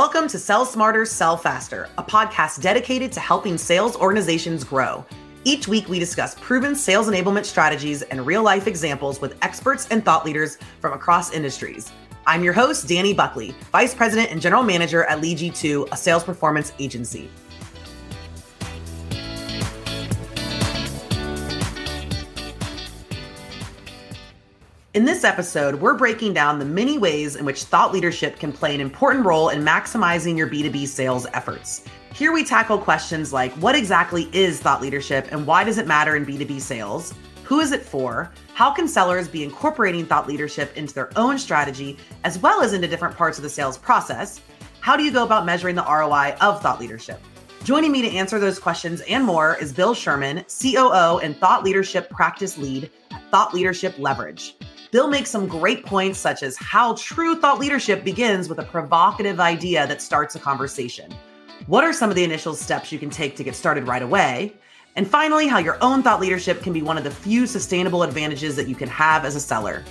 Welcome to Sell Smarter, Sell Faster, a podcast dedicated to helping sales organizations grow. Each week, we discuss proven sales enablement strategies and real life examples with experts and thought leaders from across industries. I'm your host, Dani Buckley, Vice President and General Manager at LeadG2, a sales performance agency. In this episode, we're breaking down the many ways in which thought leadership can play an important role in maximizing your B2B sales efforts. Here we tackle questions like what exactly is thought leadership and why does it matter in B2B sales? Who is it for? How can sellers be incorporating thought leadership into their own strategy as well as into different parts of the sales process? How do you go about measuring the ROI of thought leadership? Joining me to answer those questions and more is Bill Sherman, COO and Thought Leadership Practice Lead at Thought Leadership Leverage. Bill makes some great points, such as how true thought leadership begins with a provocative idea that starts a conversation. What are some of the initial steps you can take to get started right away? And finally, how your own thought leadership can be one of the few sustainable advantages that you can have as a seller.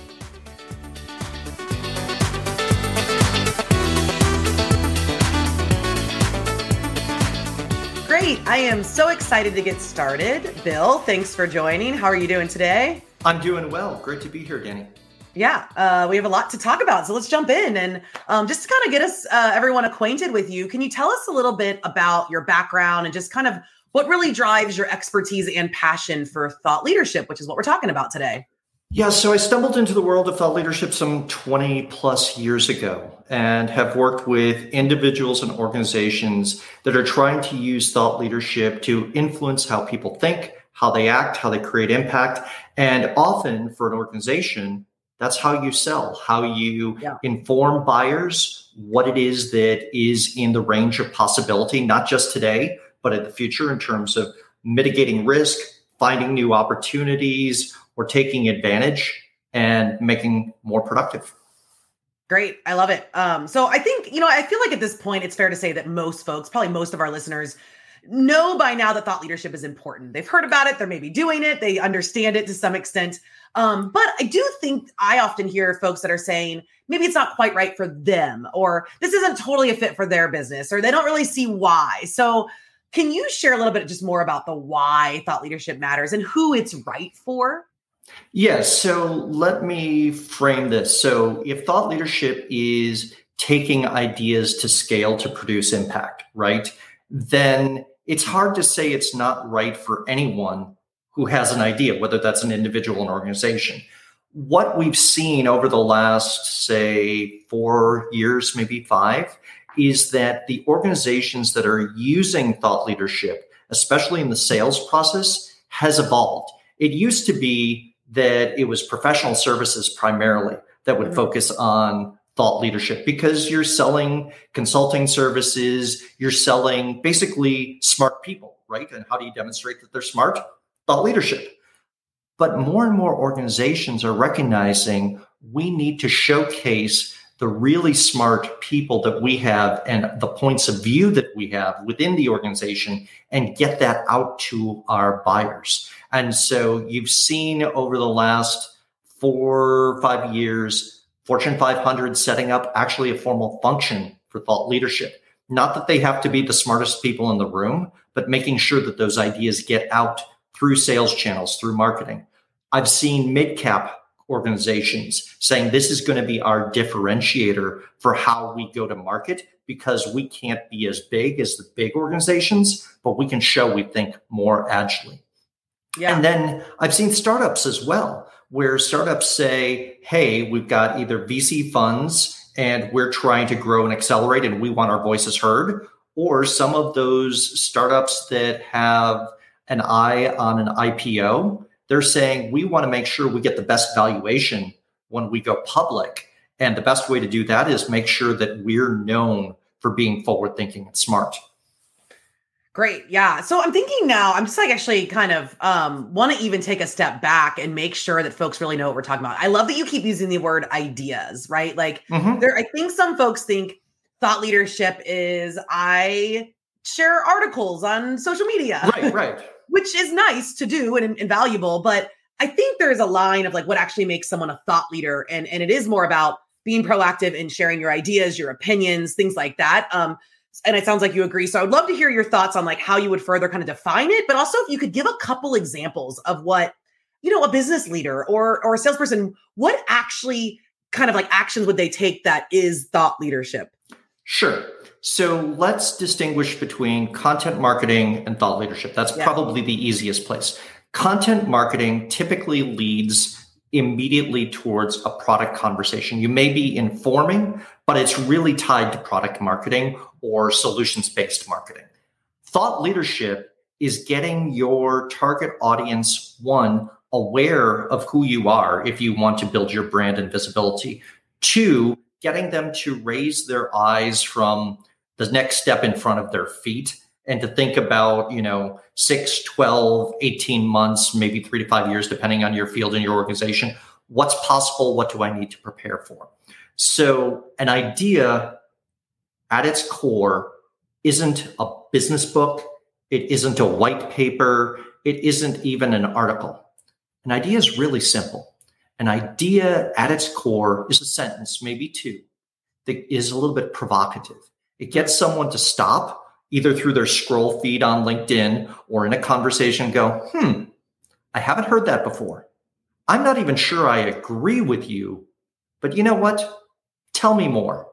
Great. I am so excited to get started. Bill, thanks for joining. How are you doing today? I'm doing well. Great to be here, Dani. Yeah, uh, we have a lot to talk about, so let's jump in and um, just to kind of get us uh, everyone acquainted with you. Can you tell us a little bit about your background and just kind of what really drives your expertise and passion for thought leadership, which is what we're talking about today? Yeah, so I stumbled into the world of thought leadership some 20 plus years ago and have worked with individuals and organizations that are trying to use thought leadership to influence how people think, how they act, how they create impact. And often for an organization, that's how you sell, how you yeah. inform buyers what it is that is in the range of possibility, not just today, but in the future in terms of mitigating risk, finding new opportunities, or taking advantage and making more productive. Great. I love it. Um, so I think, you know, I feel like at this point, it's fair to say that most folks, probably most of our listeners, know by now that thought leadership is important. They've heard about it, they're maybe doing it, they understand it to some extent. Um, but I do think I often hear folks that are saying maybe it's not quite right for them, or this isn't totally a fit for their business, or they don't really see why. So, can you share a little bit just more about the why thought leadership matters and who it's right for? Yes. So let me frame this. So if thought leadership is taking ideas to scale to produce impact, right? Then it's hard to say it's not right for anyone who has an idea, whether that's an individual or an organization. What we've seen over the last, say, four years, maybe five, is that the organizations that are using thought leadership, especially in the sales process, has evolved. It used to be that it was professional services primarily that would mm-hmm. focus on thought leadership because you're selling consulting services, you're selling basically smart people, right? And how do you demonstrate that they're smart? Thought leadership. But more and more organizations are recognizing we need to showcase the really smart people that we have and the points of view that we have within the organization and get that out to our buyers. And so you've seen over the last four, five years, Fortune 500 setting up actually a formal function for thought leadership. Not that they have to be the smartest people in the room, but making sure that those ideas get out through sales channels, through marketing. I've seen mid cap organizations saying this is going to be our differentiator for how we go to market because we can't be as big as the big organizations, but we can show we think more agilely. Yeah. And then I've seen startups as well, where startups say, hey, we've got either VC funds and we're trying to grow and accelerate and we want our voices heard, or some of those startups that have an eye on an IPO they're saying we want to make sure we get the best valuation when we go public. And the best way to do that is make sure that we're known for being forward thinking and smart. Great. Yeah. So I'm thinking now, I'm just like actually kind of um, want to even take a step back and make sure that folks really know what we're talking about. I love that you keep using the word ideas, right? Like mm-hmm. there, I think some folks think thought leadership is I share articles on social media. Right, right which is nice to do and, and valuable. But I think there is a line of like what actually makes someone a thought leader. And, and it is more about being proactive in sharing your ideas, your opinions, things like that. Um, and it sounds like you agree. So I would love to hear your thoughts on like how you would further kind of define it, but also if you could give a couple examples of what, you know, a business leader or or a salesperson, what actually kind of like actions would they take that is thought leadership? Sure. So let's distinguish between content marketing and thought leadership. That's yeah. probably the easiest place. Content marketing typically leads immediately towards a product conversation. You may be informing, but it's really tied to product marketing or solutions based marketing. Thought leadership is getting your target audience, one, aware of who you are if you want to build your brand and visibility, two, getting them to raise their eyes from the next step in front of their feet and to think about, you know, 6, 12, 18 months, maybe 3 to 5 years depending on your field and your organization, what's possible, what do I need to prepare for? So, an idea at its core isn't a business book, it isn't a white paper, it isn't even an article. An idea is really simple. An idea at its core is a sentence, maybe two, that is a little bit provocative. It gets someone to stop, either through their scroll feed on LinkedIn or in a conversation, go, hmm, I haven't heard that before. I'm not even sure I agree with you, but you know what? Tell me more.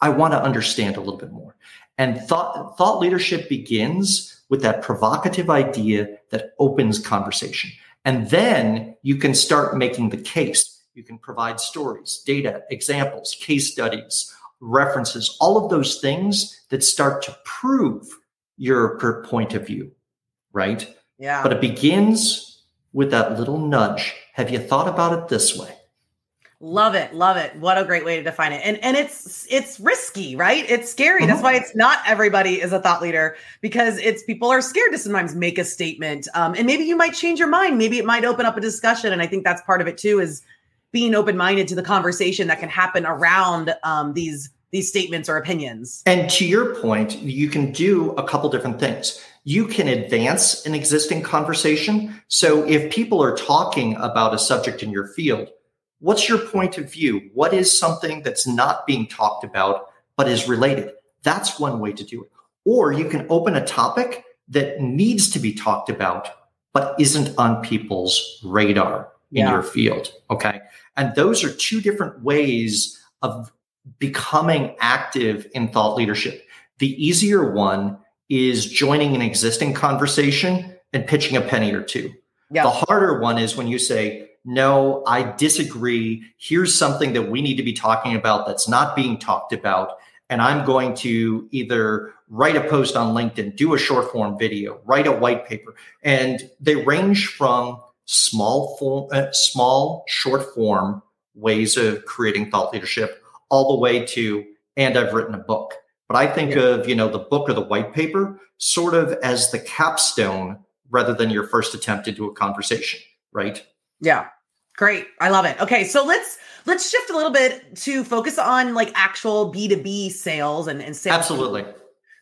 I want to understand a little bit more. And thought, thought leadership begins with that provocative idea that opens conversation. And then you can start making the case. You can provide stories, data, examples, case studies, references, all of those things that start to prove your point of view, right? Yeah. But it begins with that little nudge. Have you thought about it this way? Love it, love it. What a great way to define it. And and it's it's risky, right? It's scary. Mm-hmm. That's why it's not everybody is a thought leader because it's people are scared to sometimes make a statement. Um, and maybe you might change your mind. Maybe it might open up a discussion. And I think that's part of it too is being open minded to the conversation that can happen around um, these these statements or opinions. And to your point, you can do a couple different things. You can advance an existing conversation. So if people are talking about a subject in your field, what's your point of view? What is something that's not being talked about but is related? That's one way to do it. Or you can open a topic that needs to be talked about but isn't on people's radar in yeah. your field. Okay. And those are two different ways of becoming active in thought leadership. The easier one is joining an existing conversation and pitching a penny or two. Yeah. The harder one is when you say, no, I disagree. Here's something that we need to be talking about that's not being talked about. And I'm going to either write a post on LinkedIn, do a short form video, write a white paper. And they range from small form, uh, small short form ways of creating thought leadership all the way to, and I've written a book. But I think yeah. of, you know, the book or the white paper sort of as the capstone rather than your first attempt into a conversation, right? Yeah. Great. I love it. Okay, so let's let's shift a little bit to focus on like actual B2B sales and, and sales. Absolutely.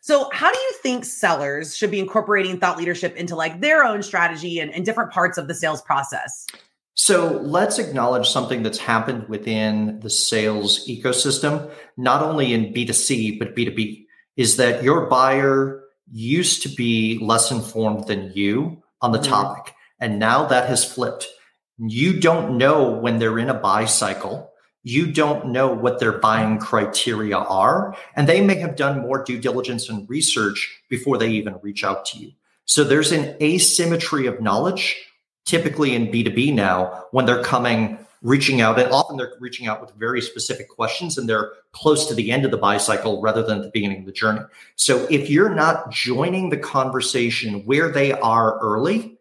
So how do you think sellers should be incorporating thought leadership into like their own strategy and, and different parts of the sales process? So let's acknowledge something that's happened within the sales ecosystem, not only in B2C, but B2B, is that your buyer used to be less informed than you on the mm-hmm. topic. And now that has flipped. You don't know when they're in a buy cycle. You don't know what their buying criteria are. And they may have done more due diligence and research before they even reach out to you. So there's an asymmetry of knowledge typically in B2B now when they're coming, reaching out, and often they're reaching out with very specific questions and they're close to the end of the buy cycle rather than the beginning of the journey. So if you're not joining the conversation where they are early,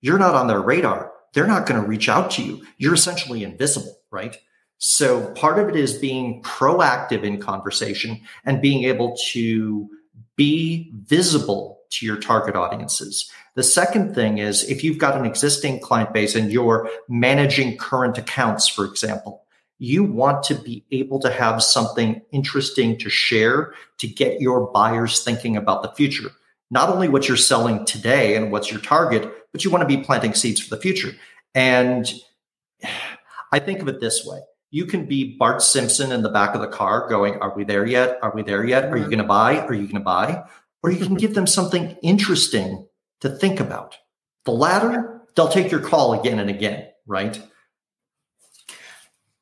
you're not on their radar. They're not going to reach out to you. You're essentially invisible, right? So part of it is being proactive in conversation and being able to be visible to your target audiences. The second thing is if you've got an existing client base and you're managing current accounts, for example, you want to be able to have something interesting to share to get your buyers thinking about the future. Not only what you're selling today and what's your target, but you want to be planting seeds for the future. And I think of it this way You can be Bart Simpson in the back of the car going, Are we there yet? Are we there yet? Are you mm-hmm. going to buy? Are you going to buy? Or you can give them something interesting to think about. The latter, they'll take your call again and again, right?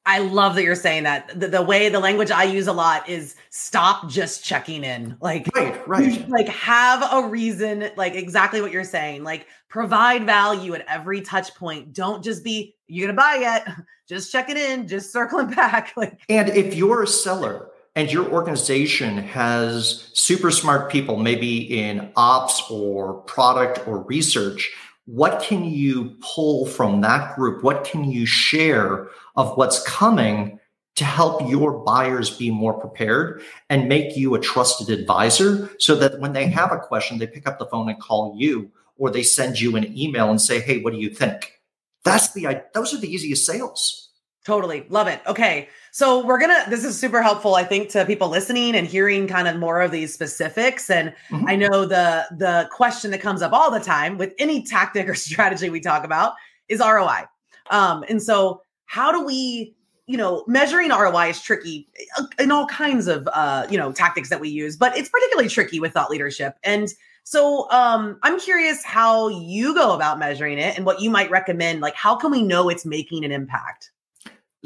I love that you're saying that. The, the, way the language I use a lot is stop just checking in. Like right, right. Like have a reason, like exactly what you're saying. Like provide value at every touch point. Don't just be you're gonna buy yet. Just check it in, just circling back. Like and if you're a seller and your organization has super smart people, maybe in ops or product or research, what can you pull from that group? What can you share of what's coming to help your buyers be more prepared and make you a trusted advisor so that when they have a question, they pick up the phone and call you or they send you an email and say, Hey, what do you think? That's the, those are the easiest sales. Totally. Love it. Okay. So we're going to, this is super helpful, I think, to people listening and hearing kind of more of these specifics. And mm-hmm. I know the, the question that comes up all the time with any tactic or strategy we talk about is ROI. Um, and so how do we, you know, measuring ROI is tricky uh, in all kinds of, uh, you know, tactics that we use, but it's particularly tricky with thought leadership. And so um, I'm curious how you go about measuring it and what you might recommend. Like, how can we know it's making an impact?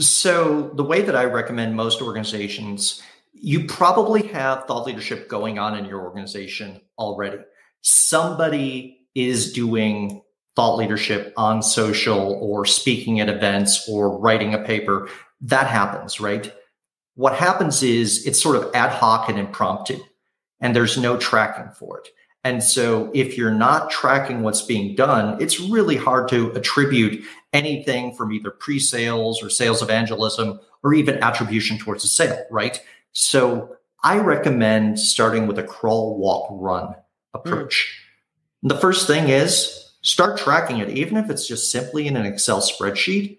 So, the way that I recommend most organizations, you probably have thought leadership going on in your organization already. Somebody is doing thought leadership on social or speaking at events or writing a paper. That happens, right? What happens is it's sort of ad hoc and impromptu, and there's no tracking for it. And so if you're not tracking what's being done, it's really hard to attribute anything from either pre-sales or sales evangelism or even attribution towards a sale, right? So I recommend starting with a crawl, walk, run approach. Mm. The first thing is start tracking it, even if it's just simply in an Excel spreadsheet.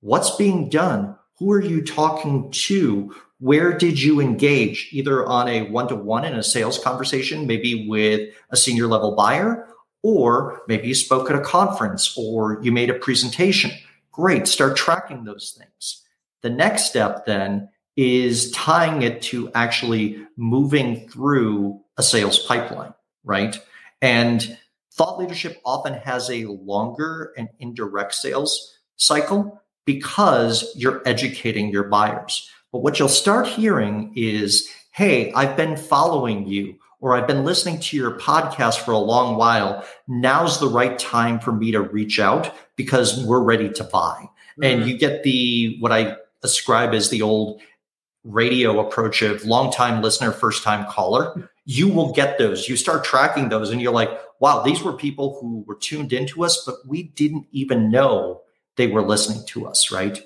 What's being done? Who are you talking to? Where did you engage either on a one-to-one in a sales conversation maybe with a senior level buyer or maybe you spoke at a conference or you made a presentation? Great start tracking those things. The next step then is tying it to actually moving through a sales pipeline right? And thought leadership often has a longer and indirect sales cycle because you're educating your buyers but what you'll start hearing is, hey, I've been following you or I've been listening to your podcast for a long while. Now's the right time for me to reach out because we're ready to buy. Mm-hmm. And you get the, what I ascribe as the old radio approach of long time listener, first time caller. You will get those. You start tracking those and you're like, wow, these were people who were tuned into us, but we didn't even know they were listening to us. Right.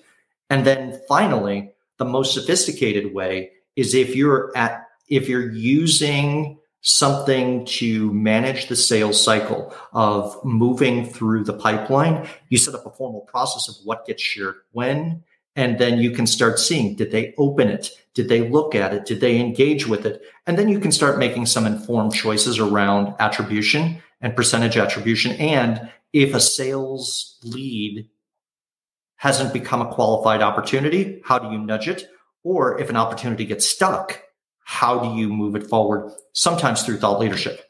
And then finally, the most sophisticated way is if you're at if you're using something to manage the sales cycle of moving through the pipeline you set up a formal process of what gets shared when and then you can start seeing did they open it? Did they look at it? Did they engage with it? And then you can start making some informed choices around attribution and percentage attribution. And if a sales lead hasn't become a qualified opportunity, how do you nudge it? Or if an opportunity gets stuck, how do you move it forward? Sometimes through thought leadership.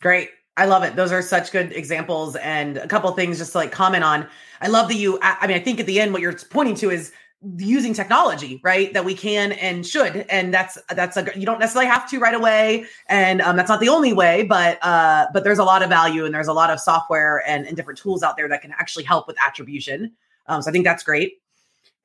Great. I love it. Those are such good examples. And a couple things just to like comment on. I love that you, I mean, I think at the end, what you're pointing to is using technology right that we can and should and that's that's a you don't necessarily have to right away and um, that's not the only way but uh but there's a lot of value and there's a lot of software and, and different tools out there that can actually help with attribution um, so I think that's great.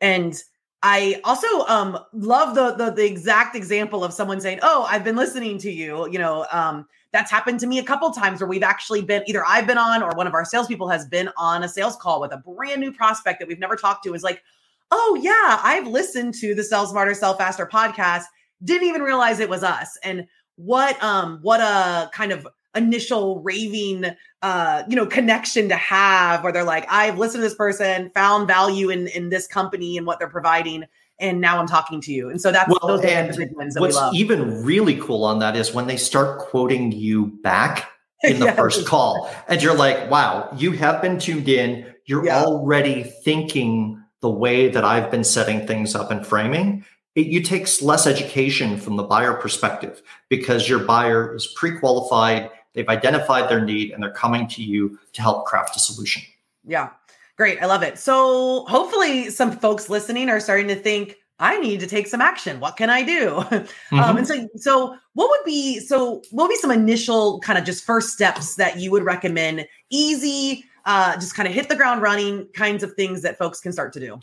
And I also um, love the, the, the exact example of someone saying, "Oh, I've been listening to you." You know, um, that's happened to me a couple times where we've actually been either I've been on or one of our salespeople has been on a sales call with a brand new prospect that we've never talked to. Is like, "Oh yeah, I've listened to the Sell Smarter, Sell Faster podcast. Didn't even realize it was us." And what um what a kind of initial raving uh you know connection to have where they're like i've listened to this person found value in in this company and what they're providing and now i'm talking to you and so that's well, those and the big ones that what's we love. even really cool on that is when they start quoting you back in the first call and you're like wow you have been tuned in you're yeah. already thinking the way that I've been setting things up and framing, it you takes less education from the buyer perspective because your buyer is pre-qualified, they've identified their need, and they're coming to you to help craft a solution. Yeah. Great. I love it. So hopefully some folks listening are starting to think, I need to take some action. What can I do? Mm-hmm. Um, and so, so what would be so? What would be some initial kind of just first steps that you would recommend? Easy, uh, just kind of hit the ground running kinds of things that folks can start to do.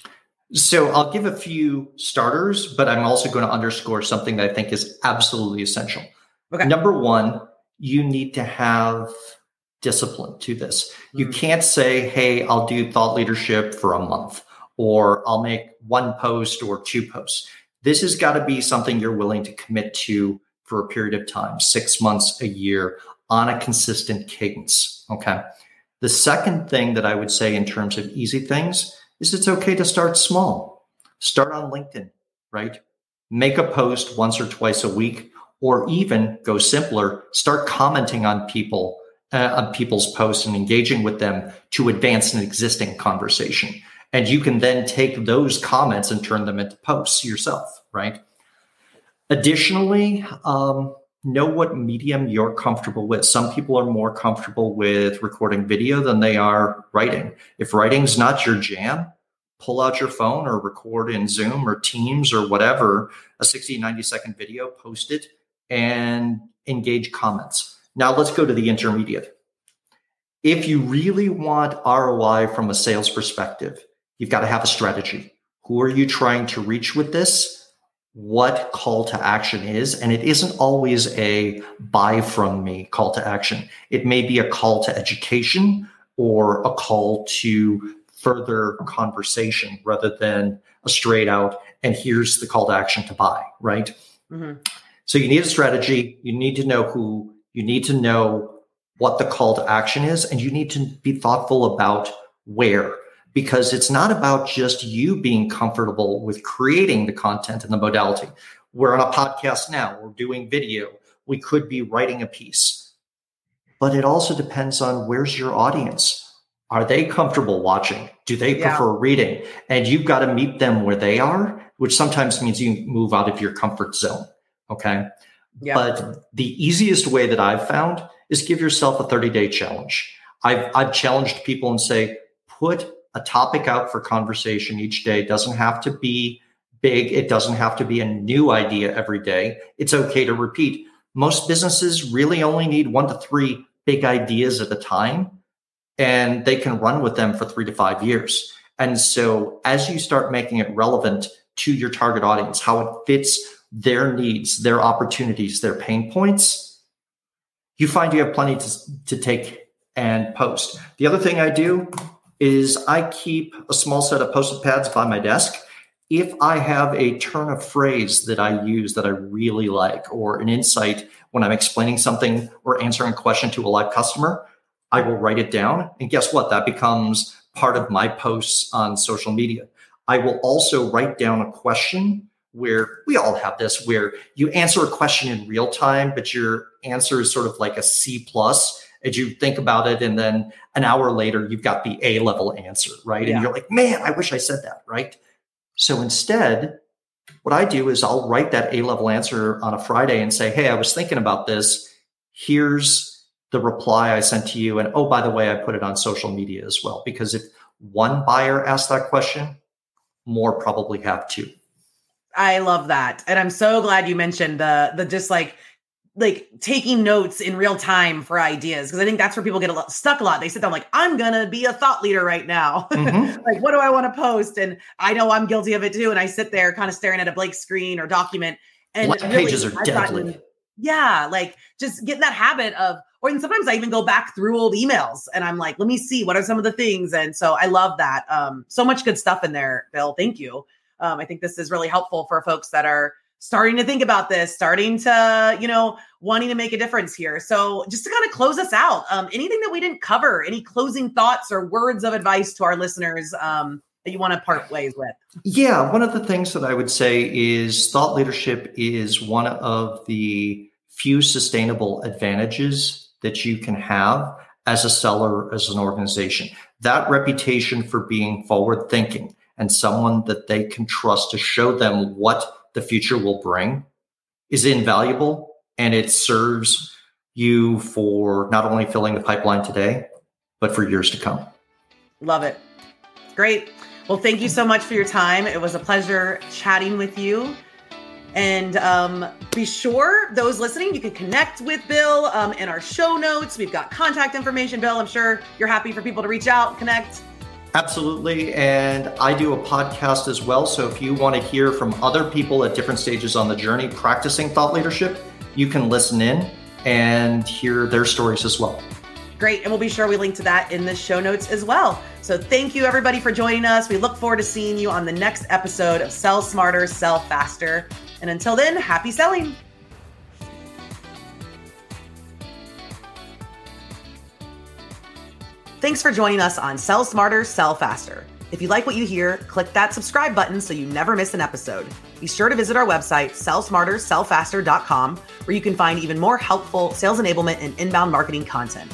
So I'll give a few starters, but I'm also going to underscore something that I think is absolutely essential. Okay. Number one, you need to have discipline to this. You hmm. can't say, "Hey, I'll do thought leadership for a month." or I'll make one post or two posts. This has got to be something you're willing to commit to for a period of time, six months, a year, on a consistent cadence. Okay. The second thing that I would say in terms of easy things is it's okay to start small. Start on LinkedIn, right? Make a post once or twice a week, or even go simpler, start commenting on people uh, on people's posts and engaging with them to advance an existing conversation. And you can then take those comments and turn them into posts yourself, right? Additionally, um, know what medium you're comfortable with. Some people are more comfortable with recording video than they are writing. If writing's not your jam, pull out your phone or record in Zoom or Teams or whatever, a 60, 90 second video, post it, and engage comments. Now let's go to the intermediate. If you really want ROI from a sales perspective, You've got to have a strategy. Who are you trying to reach with this? What call to action is. And it isn't always a buy from me call to action. It may be a call to education or a call to further conversation rather than a straight out, and here's the call to action to buy, right? Mm-hmm. So you need a strategy. You need to know who, you need to know what the call to action is, and you need to be thoughtful about where because it's not about just you being comfortable with creating the content and the modality. We're on a podcast now, we're doing video, we could be writing a piece. But it also depends on where's your audience. Are they comfortable watching? Do they yeah. prefer reading? And you've got to meet them where they are, which sometimes means you move out of your comfort zone. Okay. Yeah. But the easiest way that I've found is give yourself a 30 day challenge. I've, I've challenged people and say, put a topic out for conversation each day. It doesn't have to be big. It doesn't have to be a new idea every day. It's okay to repeat. Most businesses really only need one to three big ideas at a time, and they can run with them for three to five years. And so, as you start making it relevant to your target audience, how it fits their needs, their opportunities, their pain points, you find you have plenty to, to take and post. The other thing I do is I keep a small set of post-it pads by my desk. If I have a turn of phrase that I use that I really like, or an insight when I'm explaining something or answering a question to a live customer, I will write it down. And guess what? That becomes part of my posts on social media. I will also write down a question where we all have this, where you answer a question in real time, but your answer is sort of like a C plus as you think about it. And then an hour later you've got the a level answer right? Yeah. and you're like man i wish i said that right? So instead what i do is i'll write that a level answer on a friday and say hey i was thinking about this. Here's the reply i sent to you. And oh by the way i put it on social media as well because if one buyer asked that question more probably have two I love that. And I'm so glad you mentioned the the just like like taking notes in real time for ideas because I think that's where people get a lot, stuck a lot. They sit down like, I'm gonna be a thought leader right now. Mm-hmm. like, what do I want to post? And I know I'm guilty of it too. And I sit there kind of staring at a blank screen or document. And really, pages are I've deadly. Gotten, yeah, like just getting that habit of, or and sometimes I even go back through old emails and I'm like, let me see what are some of the things. And so I love that. Um, so much good stuff in there, Bill. Thank you. Um, I think this is really helpful for folks that are starting to think about this, starting to, you know, wanting to make a difference here. So, just to kind of close us out, um, anything that we didn't cover, any closing thoughts or words of advice to our listeners um, that you want to part ways with? Yeah, one of the things that I would say is thought leadership is one of the few sustainable advantages that you can have as a seller, as an organization. That reputation for being forward thinking and someone that they can trust to show them what the future will bring is invaluable and it serves you for not only filling the pipeline today, but for years to come. Love it. Great. Well, thank you so much for your time. It was a pleasure chatting with you. And um, be sure, those listening, you can connect with Bill um, in our show notes. We've got contact information, Bill. I'm sure you're happy for people to reach out, connect. Absolutely. And I do a podcast as well. So if you want to hear from other people at different stages on the journey practicing thought leadership, you can listen in and hear their stories as well. Great. And we'll be sure we link to that in the show notes as well. So thank you, everybody, for joining us. We look forward to seeing you on the next episode of Sell Smarter, Sell Faster. And until then, happy selling. Thanks for joining us on Sell Smarter, Sell Faster. If you like what you hear, click that subscribe button so you never miss an episode. Be sure to visit our website, sellsmartersellfaster.com, where you can find even more helpful sales enablement and inbound marketing content.